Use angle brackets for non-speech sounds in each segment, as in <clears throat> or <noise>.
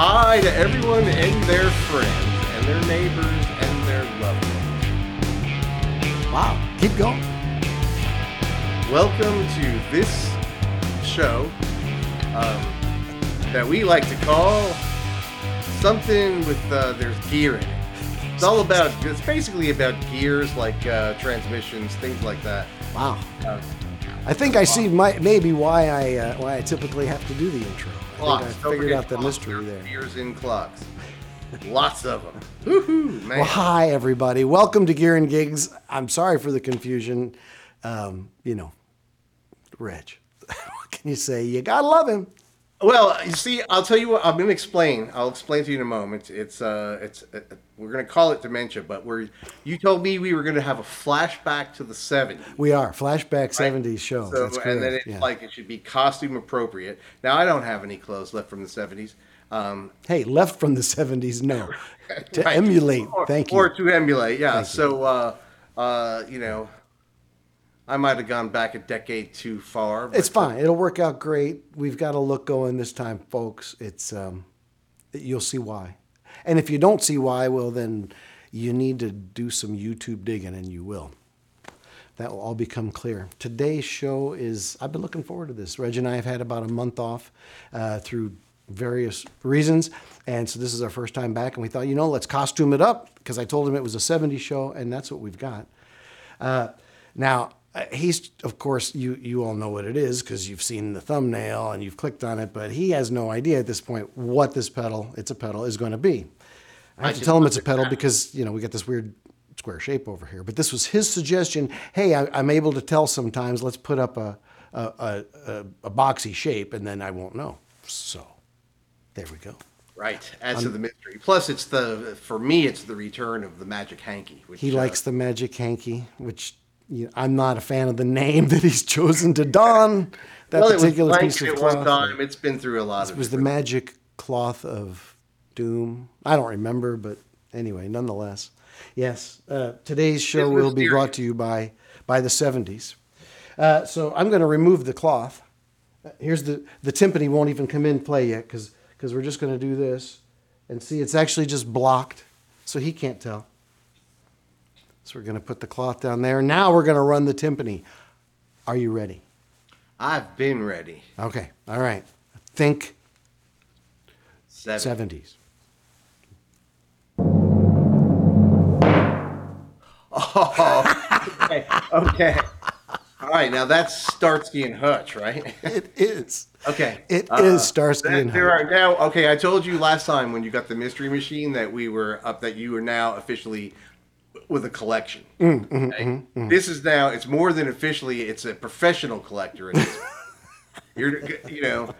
hi to everyone and their friends and their neighbors and their loved ones. Wow. Keep going. Welcome to this show um, that we like to call something with uh, there's gear in it. It's all about. It's basically about gears like uh, transmissions, things like that. Wow. Uh, I think I see my, maybe why I uh, why I typically have to do the intro. Clocks. I Don't figured out the clocks. mystery there. Gears in clocks. Lots of them. Woohoo, man. Well, hi everybody. Welcome to Gear and Gigs. I'm sorry for the confusion. Um, you know, Rich. <laughs> what can you say? You gotta love him. Well, you see, I'll tell you what. I'm going to explain. I'll explain to you in a moment. It's uh, it's uh, we're going to call it dementia, but we're. You told me we were going to have a flashback to the '70s. We are flashback '70s show. So, That's and then it's yeah. like it should be costume appropriate. Now I don't have any clothes left from the '70s. Um, hey, left from the '70s. No, <laughs> to right. emulate. Or, Thank you. Or to emulate, yeah. so, uh, uh, you know, I might have gone back a decade too far. It's fine. It'll work out great. We've got a look going this time, folks. It's um, you'll see why. And if you don't see why, well, then you need to do some YouTube digging, and you will. That will all become clear. Today's show is. I've been looking forward to this. Reg and I have had about a month off uh, through various reasons, and so this is our first time back. And we thought, you know, let's costume it up because I told him it was a '70s show, and that's what we've got. Uh, now, he's, of course, you, you all know what it is because you've seen the thumbnail and you've clicked on it, but he has no idea at this point what this pedal, it's a pedal, is going to be. I have to tell him it's a pedal because, you know, we got this weird square shape over here. But this was his suggestion. Hey, I, I'm able to tell sometimes, let's put up a, a, a, a, a boxy shape and then I won't know. So there we go. right. Adds to the mystery. Plus, it's the for me, it's the return of the magic hanky. Which He uh, likes the magic hanky, which you know, I'm not a fan of the name <laughs> that he's chosen to don. That Well, it was particular piece of at cloth one time. It's been through a lot It was the magic cloth of doom. I don't remember, but anyway, nonetheless, yes. Uh, today's show will be brought to you by by the 70s. Uh, so I'm going to remove the cloth. Uh, Here's the the timpani won't even come in play yet because because we're just going to do this and see it's actually just blocked, so he can't tell. So we're going to put the cloth down there. Now we're going to run the timpani. Are you ready? I've been ready. Okay. All right. Think Seven. 70s. <laughs> Okay. okay. All right. Now that's Starsky and Hutch, right? It is. Okay. It is Uh, Starsky There- and there Hutch. are now. Okay, I told you last time when you got the mystery machine that we were up. That you are now officially with a collection. Mm, okay? This is now. It's more than officially. It's a professional collector. <laughs> You're, you know.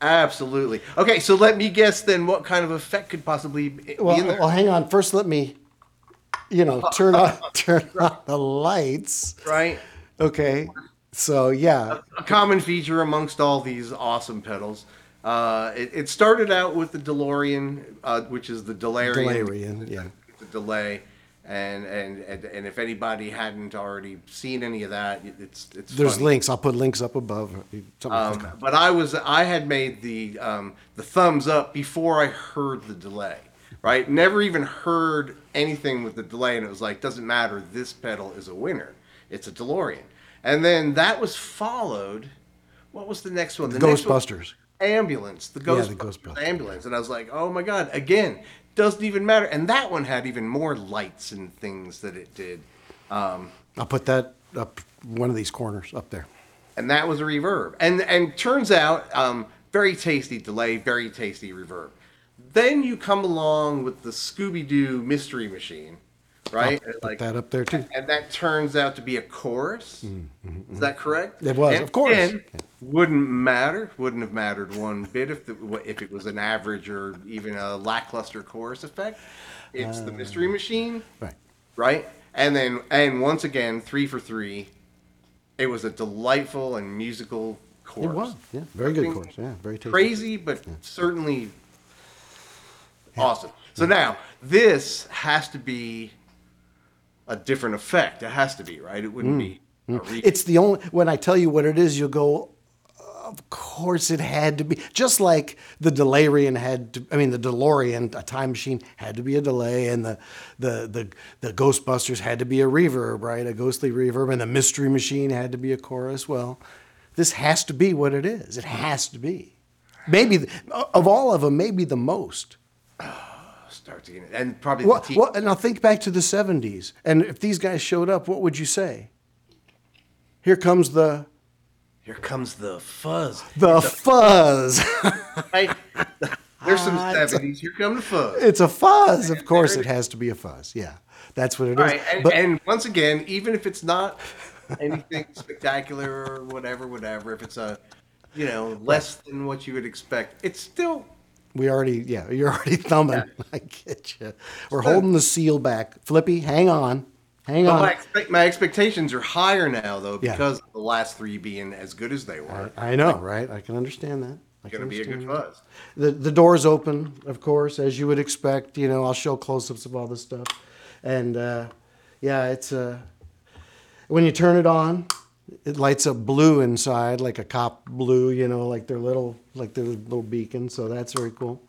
Absolutely. Okay, so let me guess then. What kind of effect could possibly be Well, in there? well, hang on. First, let me, you know, <laughs> turn on turn on the lights. right. Okay. So yeah, a common feature amongst all these awesome pedals. Uh, it, it started out with the DeLorean, uh, which is the Delarian, Delarian, yeah. The delay, and, and and and if anybody hadn't already seen any of that, it's it's there's funny. links. I'll put links up above. Something like Um, that. but I was I had made the um, the thumbs up before I heard the delay. Right, never even heard anything with the delay, and it was like doesn't matter. This pedal is a winner. It's a DeLorean, and then that was followed. What was the next one? The next one- Ghostbusters. ambulance, the Yeah, Ghostbusters the Ghostbusters. ambulance, and I was like, oh my god, again, doesn't even matter. And that one had even more lights and things that it did, um, I'll put that up one of these corners up there. and that was a reverb. And and turns out, um, very tasty delay, very tasty reverb. Then you come along with the Scooby Doo Mystery Machine, right? And Put that up there too. and that turns out to be a chorus. Mm, mm, mm, Is that correct? It was, And of course. again, wouldn't matter. Wouldn't have mattered one bit if the, if it was an average or even a lackluster chorus effect. It's the mystery uh, machine, Right. right? And then and once again, three for three. It was a delightful and musical chorus. It was. Yeah. Very good course. Yeah. Very tasty. Crazy, but certainly awesome. So now this has to be a different effect. It has to be right. It wouldn't be. A mm, mm. It's the only when I tell you what it is, you'll go, Of course, it had to be just like the DeLorean had to. I mean, the DeLorean, a time machine, had to be a delay, and the the the the Ghostbusters had to be a reverb, right? A ghostly reverb, and the Mystery Machine had to be a chorus. Well, this has to be what it is. It has to be. Maybe the- of all of them, maybe the most. Start to. And probably Well, the T- well, now think back to the '70s, and if these guys showed up, what would you say? Here comes the Here comes the fuzz. the fuzz. <laughs> Right? There's some Ah, it's a- 70s. Here come the fuzz. It's a fuzz. Of course, it has to be a fuzz. Yeah, that's what it is. All right, and, but and once again, even if it's not anything spectacular or whatever, whatever, if it's a, you know, less than what you would expect, it's still we already, yeah, <laughs> you're already thumbing. I get you. We're holding the seal back. Flippy, hang on, hang on. my, expect, my expectations are higher now, though, Yeah. because of the last three being as good as they were. I know, right? I can understand that. I It's going to be a good fuzz. The the doors open, of course, as you would expect. You know, I'll show close-ups of all this stuff, and uh, yeah, it's uh, when you turn it on, it lights up blue inside, like a cop blue. You know, like their little like their little beacon. So that's very cool.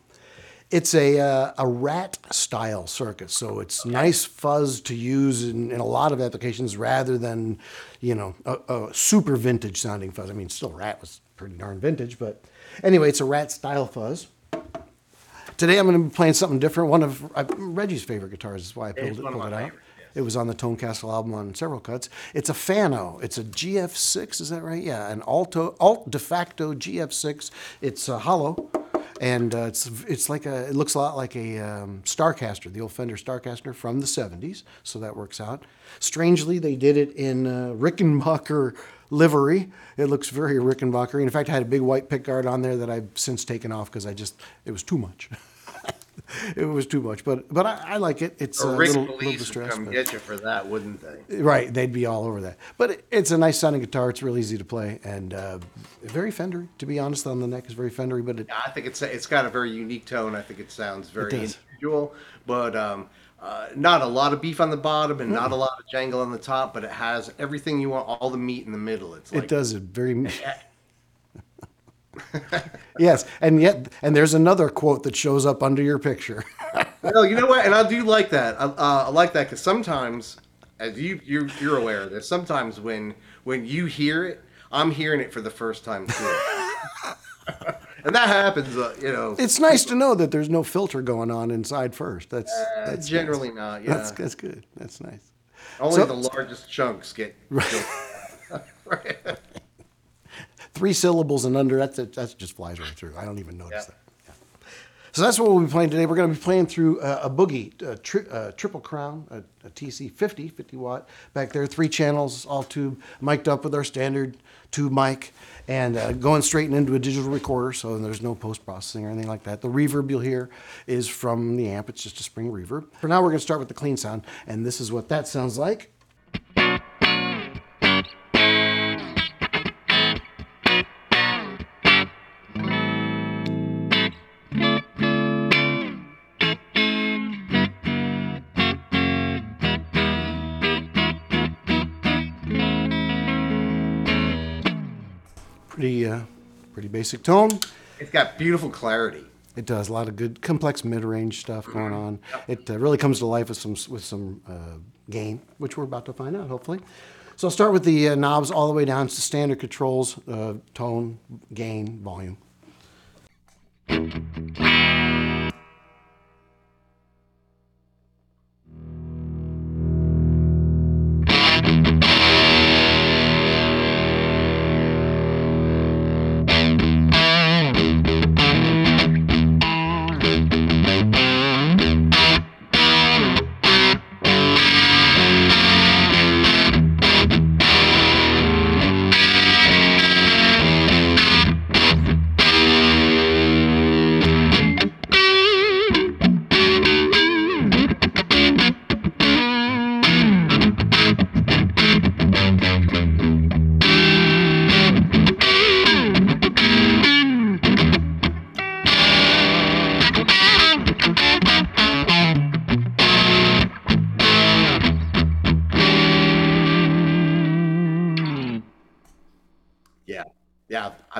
It's a uh, a rat style circuit, so it's nice fuzz to use in, in a lot of applications rather than, you know, a, a super vintage sounding fuzz. I mean, still rat was pretty darn vintage, but anyway, it's a rat style fuzz. Today I'm going to be playing something different. One of uh, Reggie's favorite guitars is why I pulled It's it, pulled it out. It was on the Tonekasl album on several cuts. It's a Fano. It's a GF6. Is that right? Yeah, an Alto Alt de facto GF6. It's uh, hollow, and uh, it's it's like a. It looks a lot like a um, Starcaster, the old Fender Starcaster from the '70s. So that works out. Strangely, they did it in uh, Rickenbacker livery. It looks very Rickenbacker. In fact, I had a big white pickguard on there that I've since taken off because I just it was too much. <laughs> <laughs> it was too much, but but I, I like it. It's a Rick little, little Police would come but- get you for that, wouldn't they? Right, they'd be all over that. But it- it's a nice sounding guitar. It's real easy to play and uh, very Fendery. To be honest, on the neck is very Fendery, but it, I think it's it's got a very unique tone. I think it sounds very does. individual, but um, uh, not a lot of beef on the bottom and not a lot of jangle on the top. But it has everything you want, all the meat in the middle. It's like it does it very. <laughs> yes, and yet, and there's another quote that shows up under your picture. <laughs> Well, you know what, and I do like that. I, uh, I like that because sometimes, as you you you're aware of this, sometimes when when you hear it, I'm hearing it for the first time too, <laughs> and that happens. Uh, you know, it's nice to know that there's no filter going on inside first. That's uh, that's generally not. Yeah, that's that's good. That's nice. only so- the largest chunks get. right. Three syllables and under that that just flies right through. I don't even notice Yeah. that. So that's what we'll be playing today. We're going to be playing through uh, a boogie, a tri- uh, triple crown, a, a TC 50, 50 watt back there, three channels, all tube, mic'd up with our standard tube mic, and uh, going straight into a digital recorder, so there's no post processing or anything like that. The reverb you'll hear is from the amp, it's just a spring reverb. For now, we're going to start with the clean sound, and this is what that sounds like. Pretty, uh, pretty basic tone. It's got beautiful clarity. It does a lot of good, complex mid-range stuff going on. It uh, really comes to life with some with some uh, gain, which we're about to find out, hopefully. So I'll start with the uh, knobs all the way down to standard controls: uh, tone, gain, volume.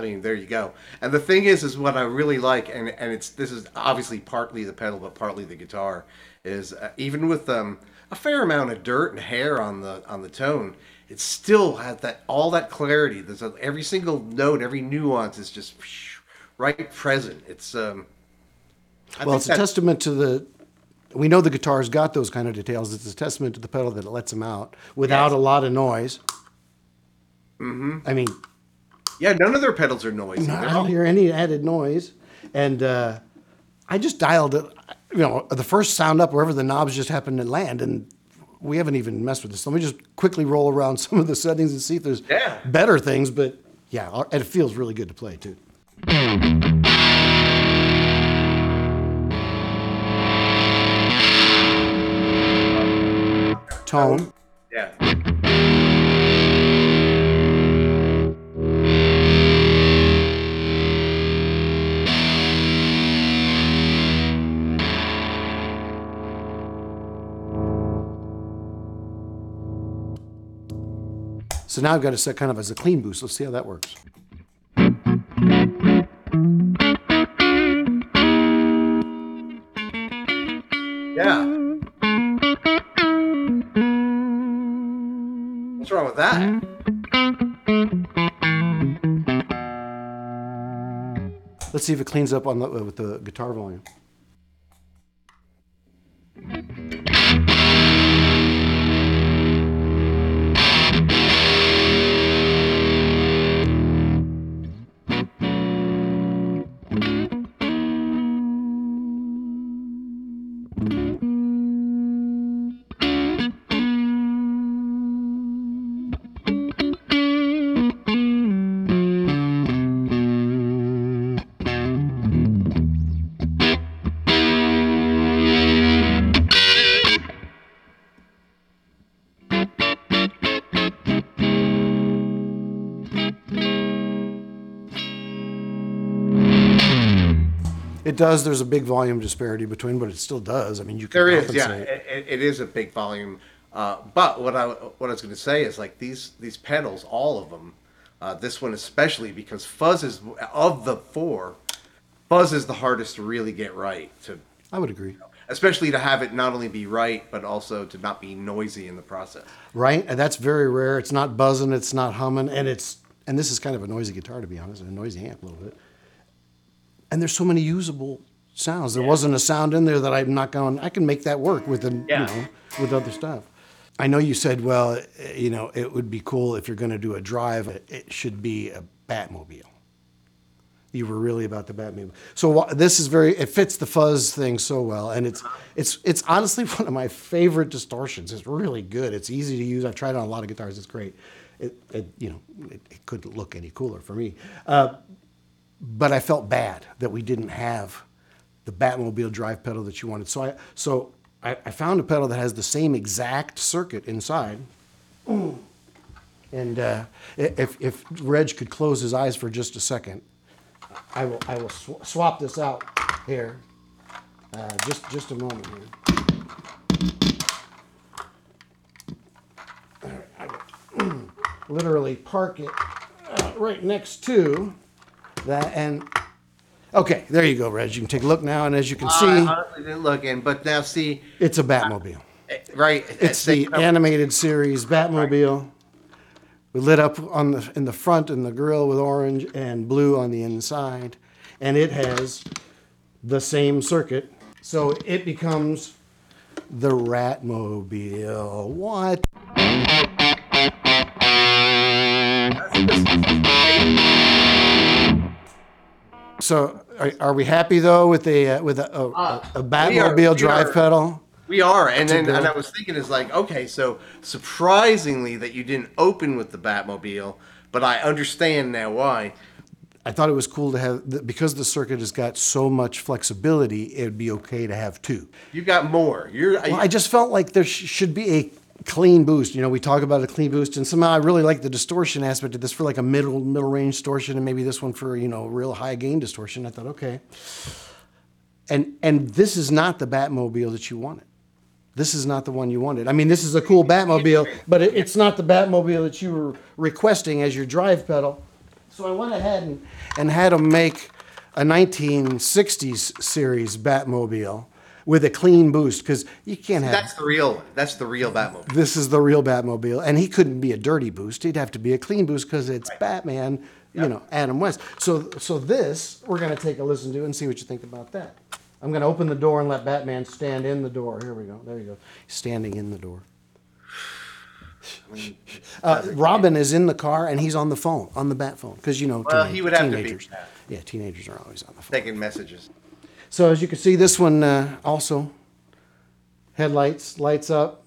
I mean, there you go. And the thing is, is what I really like, and and it's this is obviously partly the pedal, but partly the guitar, is uh, even with um, a fair amount of dirt and hair on the on the tone, it still has that all that clarity. There's a, every single note, every nuance is just right present. It's um. I Well, it's a testament to the. We know the guitar's got those kind of details. It's a testament to the pedal that it lets them out without Yes. a lot of noise. Mm-hmm. I mean, Yeah, none of their pedals are noisy. I don't hear any added noise, and uh, I just dialed it. You know, the first sound up wherever the knobs just happened to land, and we haven't even messed with this. Let me just quickly roll around <laughs> some of the settings and see if there's Yeah. better things. But yeah, and it feels really good to play too. Tone. Yeah. So now I've got it set kind of as a clean boost. Let's see how that works. Yeah. What's wrong with that? Let's see if it cleans up on the uh, with the guitar volume. It does. There's a big volume disparity between, but it still does. I mean, you can There is, yeah. compensate. It, it- it is a big volume. Uh, but what I what I was going to say is like these these pedals, all of them. Uh, this one especially because fuzz is of the four, fuzz is the hardest to really get right. To I would agree. especially to have it not only be right but also to not be noisy in the process. Right, and that's very rare. It's not buzzing. It's not humming, and it's and this is kind of a noisy guitar to be honest, and a noisy amp a little bit. And there's so many usable sounds. There wasn't a sound in there that I'm not going. I can make that work with the Yeah. you know with other stuff. I know you said, well, eh, you know, it would be cool if you're going to do a drive. It, it should be a Batmobile. You were really about the Batmobile. So this is very. It fits the fuzz thing so well, and it's it's it's honestly <laughs> one of my favorite distortions. It's really good. It's easy to use. I've tried it on a lot of guitars. It's great. It, it you know it, it couldn't look any cooler for me. Uh, but I felt bad that we didn't have the Batmobile drive pedal that you wanted. So I so I, I found a pedal that has the same exact circuit inside. And uh, if if Reg could close his eyes for just a second, I will I will sw- swap this out here. Uh, just just a moment here. I will <clears throat> literally park it uh, right next to that and okay there you go reg. You can take a look now and as you can I see honestly didn't look in, but now see, it's a batmobile. Eh, right? it's the animated series batmobile. We lit up on the in the front and the grill with orange and blue on the inside and it has the same circuit. So it becomes the ratmobile. What so are, are we happy though with a uh, with a, a, a, a batmobile are- drive are- pedal We are, and then and I was thinking is like, okay, so surprisingly that you didn't open with the Batmobile, but I understand now why. I thought it was cool to have because the circuit has got so much flexibility. It would be okay to have two. You've got more. You're Well, I just felt like there sh- should be a clean boost. You know, we talk about a clean boost, and somehow I really like the distortion aspect of this for like a middle middle range distortion, and maybe this one for you know real high gain distortion. I thought okay, and and this is not the Batmobile that you wanted. This is not the one you wanted. I mean, this is a cool Batmobile, but it, it's not the Batmobile that you were requesting as your drive pedal. So I went ahead and, and had them make a 1960s series Batmobile with a clean boost because you can't have. That's the real one. That's the real Batmobile. this is the real Batmobile, and he couldn't be a dirty boost. He'd have to be a clean boost because it's Batman, you know, Adam West. So, so this we're gonna take a listen to and see what you think about that. I'm gonna open the door and let Batman stand in the door. Here we go. There you go. Standing in the door. <sighs> Uh, Robin is in the car and he's on the phone, on the bat phone, because you know, Well, teenage- he would have to be. Yeah, teenagers are always on the phone. Taking messages. So as you can see, this one uh, also headlights, lights up,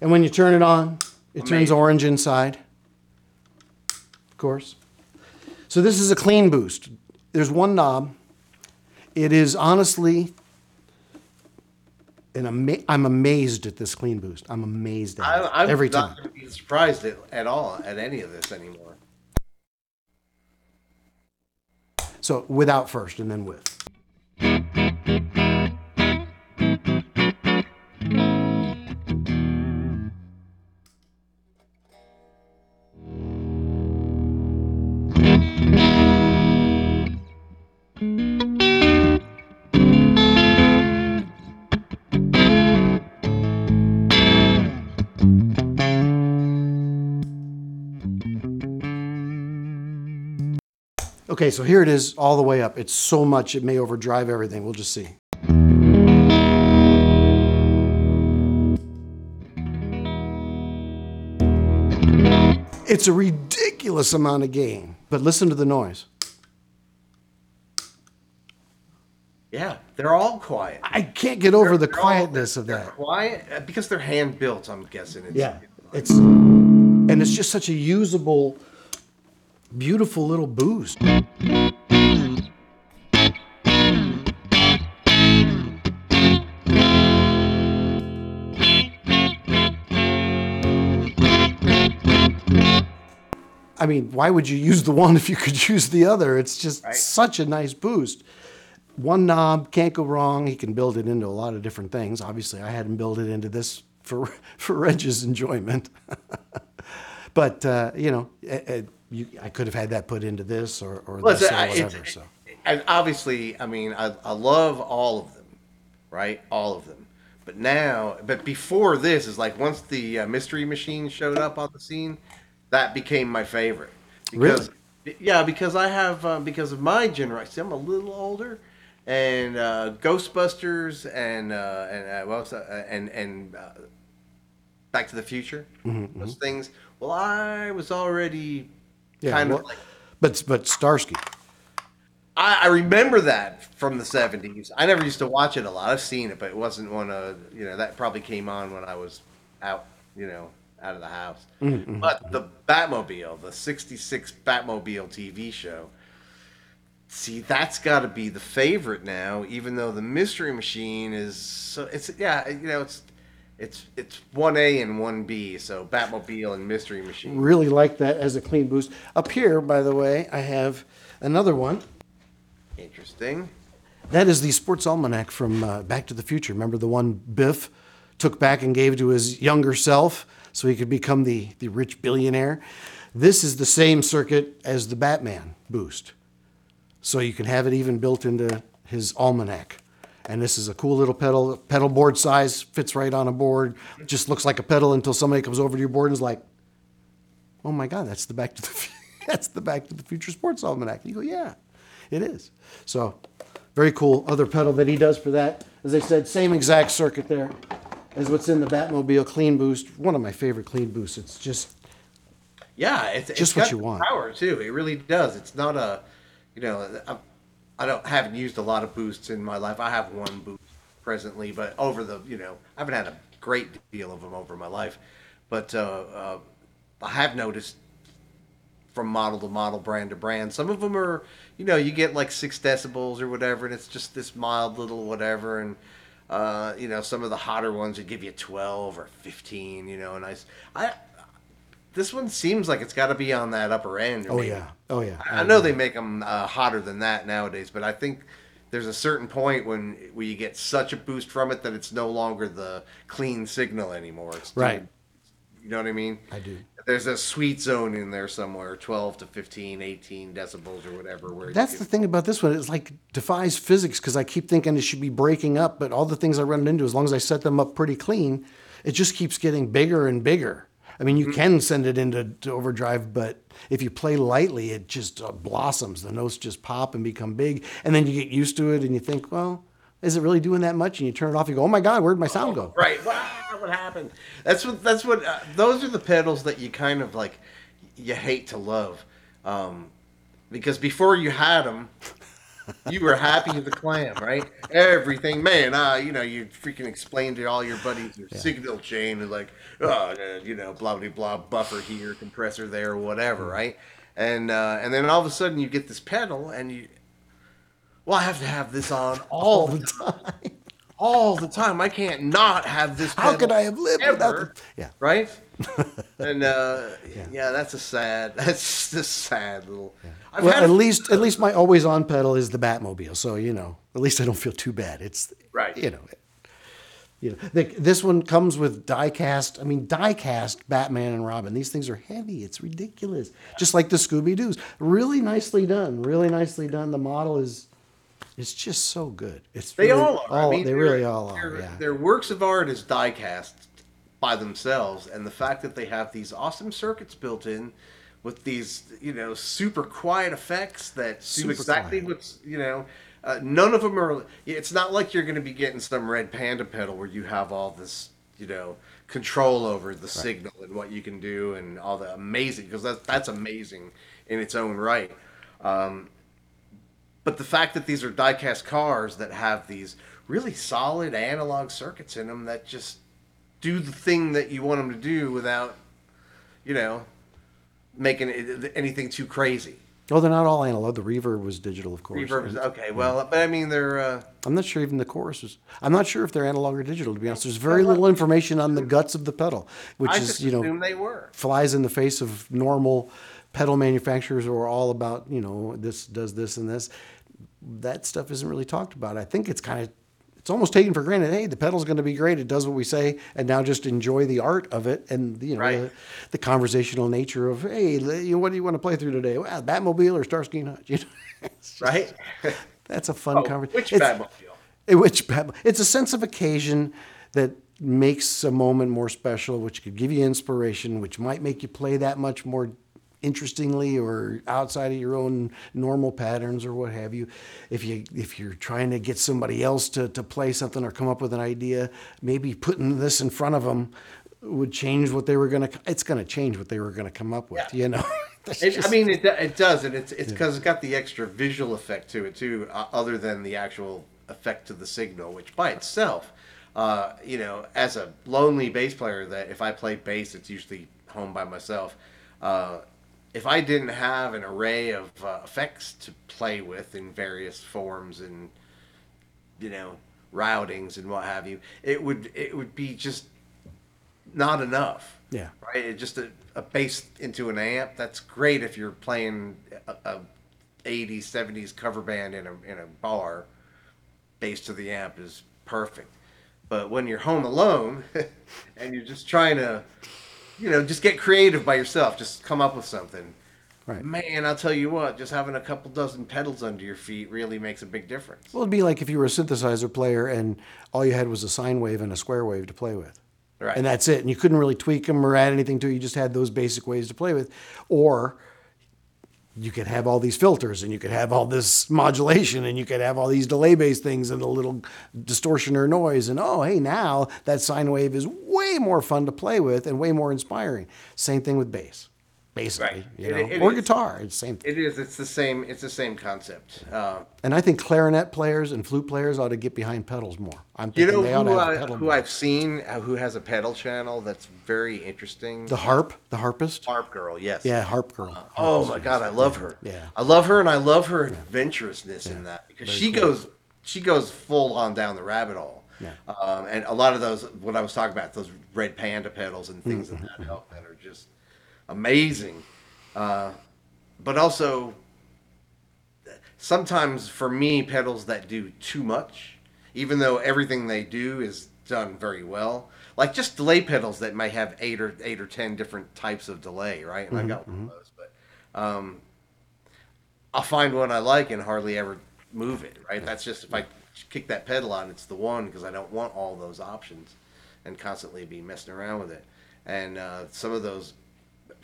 and when you turn it on, it turns orange inside. Of course. So this is a clean boost. There's one knob. It is honestly, and ama- I'm amazed at this clean boost. I'm amazed at I, it I'm every not time. going to be surprised at, at all at any of this anymore. So without first and then with. Okay, so here it is all the way up. It's so much it may overdrive everything. We'll just see. It's a ridiculous amount of gain, but listen to the noise. Yeah, they're all quiet. I can't get over the They're all- quietness of that. Quiet uh, because they're hand built. I'm guessing. It's, Yeah, it's and it's just such a usable, beautiful little boost. I mean, why would you use the one if you could use the other? It's just Right. such a nice boost. One knob can't go wrong. He can build it into a lot of different things. Obviously, I had him build it into this for <laughs> for Reg's enjoyment. <laughs> but uh, you know, eh, eh, you, I could have had that put into this or, or Well, this or whatever. so and obviously, I mean, I, I love all of them, right? All of them. But now, but before this is like once the uh, mystery machine showed up on the scene, that became my favorite. Because, Yeah, because I have uh, because of my generation. I'm a little older, and uh, Ghostbusters and uh, and uh, what uh, and and uh, Back to the Future, those things. Well, I was already yeah, kind well, of like but but Starsky. I, I remember that from the seventies. I never used to watch it a lot. I've seen it, but it wasn't one of you know that probably came on when I was out, you know, out of the house. Mm-hmm. But the Batmobile, the '66 Batmobile TV show. See, that's got to be the favorite now, even though the Mystery Machine is so. It's yeah, you know, it's it's it's one A and one B. So Batmobile and Mystery Machine. Really like that as a clean boost. Up here, by the way, I have another one. Interesting. That is the Sports Almanac from uh, Back to the Future. Remember the one Biff took back and gave to his younger self so he could become the, the rich billionaire? This is the same circuit as the Batman boost. So you can have it even built into his almanac. And this is a cool little pedal, pedal board size, fits right on a board, just looks like a pedal until somebody comes over to your board and is like, oh my God, that's the Back to the, <laughs> that's the Back to the Future Sports Almanac. And you go, yeah, it is. So very cool. Other pedal that he does for that. As I said, same exact circuit there as what's in the Batmobile Clean Boost. One of my favorite clean boosts. It's just Yeah, it's Just it's what you want. Power too. It really does. It's not a, you know, I, I don't haven't used a lot of boosts in my life. I have one boost presently, but over the, you know, I haven't had a great deal of them over my life, but uh, uh, I have noticed from model to model, brand to brand. Some of them are, you know, you get like six decibels or whatever, and it's just this mild little whatever. And uh, you know, some of the hotter ones would give you twelve or fifteen. You know, and I, I- this one seems like it's got to be on that upper end. oh maybe- yeah, oh yeah. I I know they make them uh, hotter than that nowadays, but I think there's a certain point when where you get such a boost from it that it's no longer the clean signal anymore. It's too- Right. You know what I mean? I do. There's a sweet zone in there somewhere, 12 to 15, 18 decibels or whatever. Where That's the thing about this one. It's like defies physics because I keep thinking it should be breaking up, but all the things I run into, as long as I set them up pretty clean, it just keeps getting bigger and bigger. I mean, you can send it into to overdrive, but if you play lightly, it just uh, blossoms. The notes just pop and become big, and then you get used to it, and you think, well, is it really doing that much? And you turn it off, you go, oh my god, where'd my sound go? <laughs> Right. Wow, what happened? That's what. That's what. Uh, those are the pedals that you kind of like. You hate to love, um, because before you had them, you were happy with the clam, right? Everything, man. Uh, you know, you freaking explained to all your buddies your signal chain and like, oh, uh, you know, blah blah blah, buffer here, compressor there, whatever, right? And uh, and then all of a sudden you get this pedal and you. Well, I have to have this on all the time all the time. I can't not have this. How could I have lived ever, without the- Yeah. Right. <laughs> and uh, yeah. that's a sad. <laughs> That's just sad little. I've Well, at a- least at least my always on pedal is the Batmobile, so you know at least I don't feel too bad. It's Right. You know, you know the, this one comes with die cast. I mean, die cast Batman and Robin. These things are heavy. It's ridiculous. Just like the Scooby Doo's. Really nicely done. Really nicely done. The model is. It's just so good. It's They really- all are. I mean, they really all are. Yeah. Their works of art is diecast by themselves, and the fact that they have these awesome circuits built in with these, you know, super quiet effects that do Super exactly quiet. what's, you know, uh, none of them are. It's not like you're going to be getting some red panda pedal where you have all this, you know, control over the signal and what you can do and all the amazing because that's that's amazing in its own right. Um, but the fact that these are diecast cars that have these really solid analog circuits in them that just do the thing that you want them to do without, you know, making it, anything too crazy. Oh, they're not all analog. The reverb was digital, of course. Reverb is okay. Well, but I mean, they're uh, I'm not sure even the chorus is. I'm not sure if they're analog or digital. To be honest, there's very little information on the guts of the pedal, which I is you know they were. flies in the face of normal pedal manufacturers who are all about you know this does this and this. That stuff isn't really talked about. I think it's kind of it's almost taken for granted. Hey, the pedal's going to be great. It does what we say, and now just enjoy the art of it and you know Right. the, the conversational nature of hey, you know, what do you want to play through today? Well, Batmobile or Starsky and Hutch. <laughs> You know, just- Right? That's a <laughs> fun Oh, conversation. which Batmobile? Eh, Which Bat- it's a sense of occasion that makes a moment more special, which could give you inspiration, which might make you play that much more interestingly or outside of your own normal patterns or what have you. If you if you're trying to get somebody else to, to play something or come up with an idea, maybe putting this in front of them would change what they were gonna. It's gonna change what they were gonna come up with. Yeah. You know. <laughs> It, just- I mean, it, it does, and it's it's because it's got the extra visual effect to it too, uh, other than the actual effect to the signal, which by itself, uh, you know, as a lonely bass player, that if I play bass, it's usually home by myself. Uh, if I didn't have an array of uh, effects to play with in various forms and you know routings and what have you, it would it would be just not enough. Yeah. Right. It just a, a bass into an amp. That's great if you're playing a, a 80s, 70s cover band in a in a bar. Bass to the amp is perfect. But when you're home alone <laughs> and you're just trying to, you know, just get creative by yourself, just come up with something. Right. Man, I'll tell you what, just having a couple dozen pedals under your feet really makes a big difference. Well, it'd be like if you were a synthesizer player and all you had was a sine wave and a square wave to play with. Right. And that's it. And you couldn't really tweak them or add anything to it. You just had those basic ways to play with. Or you could have all these filters and you could have all this modulation and you could have all these delay based things and a little distortion or noise. And oh, hey, now that sine wave is way more fun to play with and way more inspiring. Same thing with bass, basically. Right. You know? it or is. guitar. It's the same thing. It is. It's the same. It's the same concept. Uh, And I think clarinet players and flute players ought to get behind pedals more. I'm You know who, to have a I, pedal who. I've seen uh, who has a pedal channel that's very interesting? The harp, the harpist. Harp Girl, yes. Yeah, harp girl. Oh my God, I love her. Yeah. I love her, and I love her adventurousness in that because she goes, she goes full on down the rabbit hole. Yeah. Um, and a lot of those, what I was talking about, those red panda pedals and things Mm-hmm. of that help that are just amazing. Uh, but also, sometimes for me, pedals that do too much, even though everything they do is done very well. Like just delay pedals that may have eight or eight or ten different types of delay, right? And I got one of those, but um, I'll find one I like and hardly ever move it, right? That's just if I kick that pedal on, it's the one because I don't want all those options and constantly be messing around with it. And uh, some of those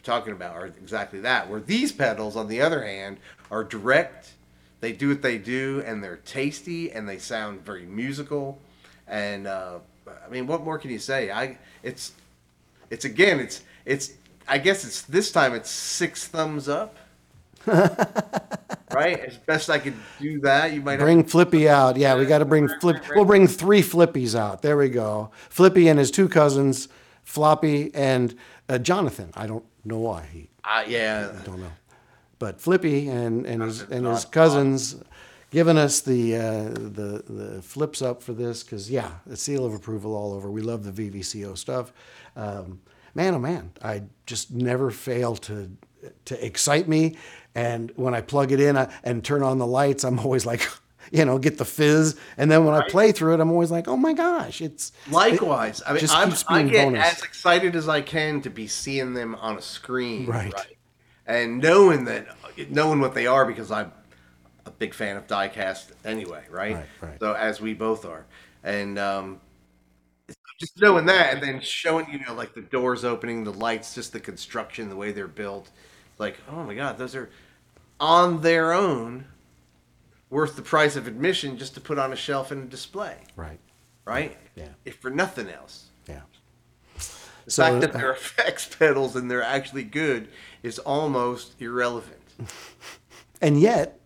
talking about are exactly that. Where these pedals, on the other hand, are direct. They do what they do, and they're tasty, and they sound very musical. And uh, I mean, what more can you say? I it's it's again, it's it's. I guess it's this time. It's six thumbs up. <laughs> right, as best I could do that. You might have Bring Flippy out. Yeah, we got to bring Flip. We'll bring three Flippies out. There we go. Flippy and his two cousins, Floppy and uh, Jonathan. I don't know why he. Uh, yeah, I don't know. But Flippy and, and his and his cousins giving us the uh, the the flips up for this because yeah, the seal of approval all over. We love the VVCO stuff. Um, man, oh man, I just never fail to to excite me. And when I plug it in I, and turn on the lights, I'm always like. You know, get the fizz, and then when I play through it, I'm always like, "Oh my gosh, it's Likewise, I mean, I'm, I get bonus. as excited as I can to be seeing them on a screen, Right. And knowing that, knowing what they are, because I'm a big fan of diecast anyway, right? Right, right. So as we both are, and um, just knowing that, and then showing you know, like the doors opening, the lights, just the construction, the way they're built, like, oh my god, those are on their own worth the price of admission just to put on a shelf and a display right, right? Yeah. If for nothing else. yeah." The So, fact that uh, they're <laughs> effects pedals and they're actually good is almost irrelevant. <laughs> And yet,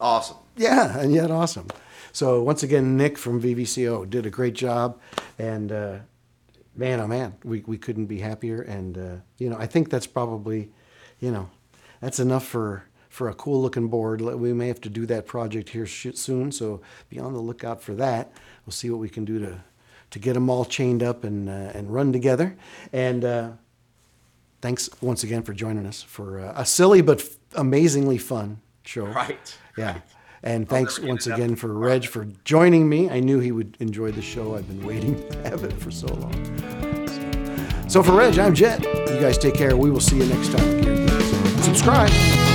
Awesome. Yeah, and yet awesome. So once again, Nick from VVCO did a great job, and uh, man, oh man, we, we couldn't be happier. And uh, you know, I think that's probably, you know, that's enough for for a cool looking board. We may have to do that project here soon, so be on the lookout for that. We'll see what we can do to to get them all chained up and uh, and run together. And uh, thanks once again for joining us for uh, a silly but f- amazingly fun show. Right. Yeah. And thanks once again for Reg for joining me. I knew he would enjoy the show. I've been waiting <laughs> to have it for so long. So for Reg, I'm Jet. You guys take care. We will see you next time. Subscribe.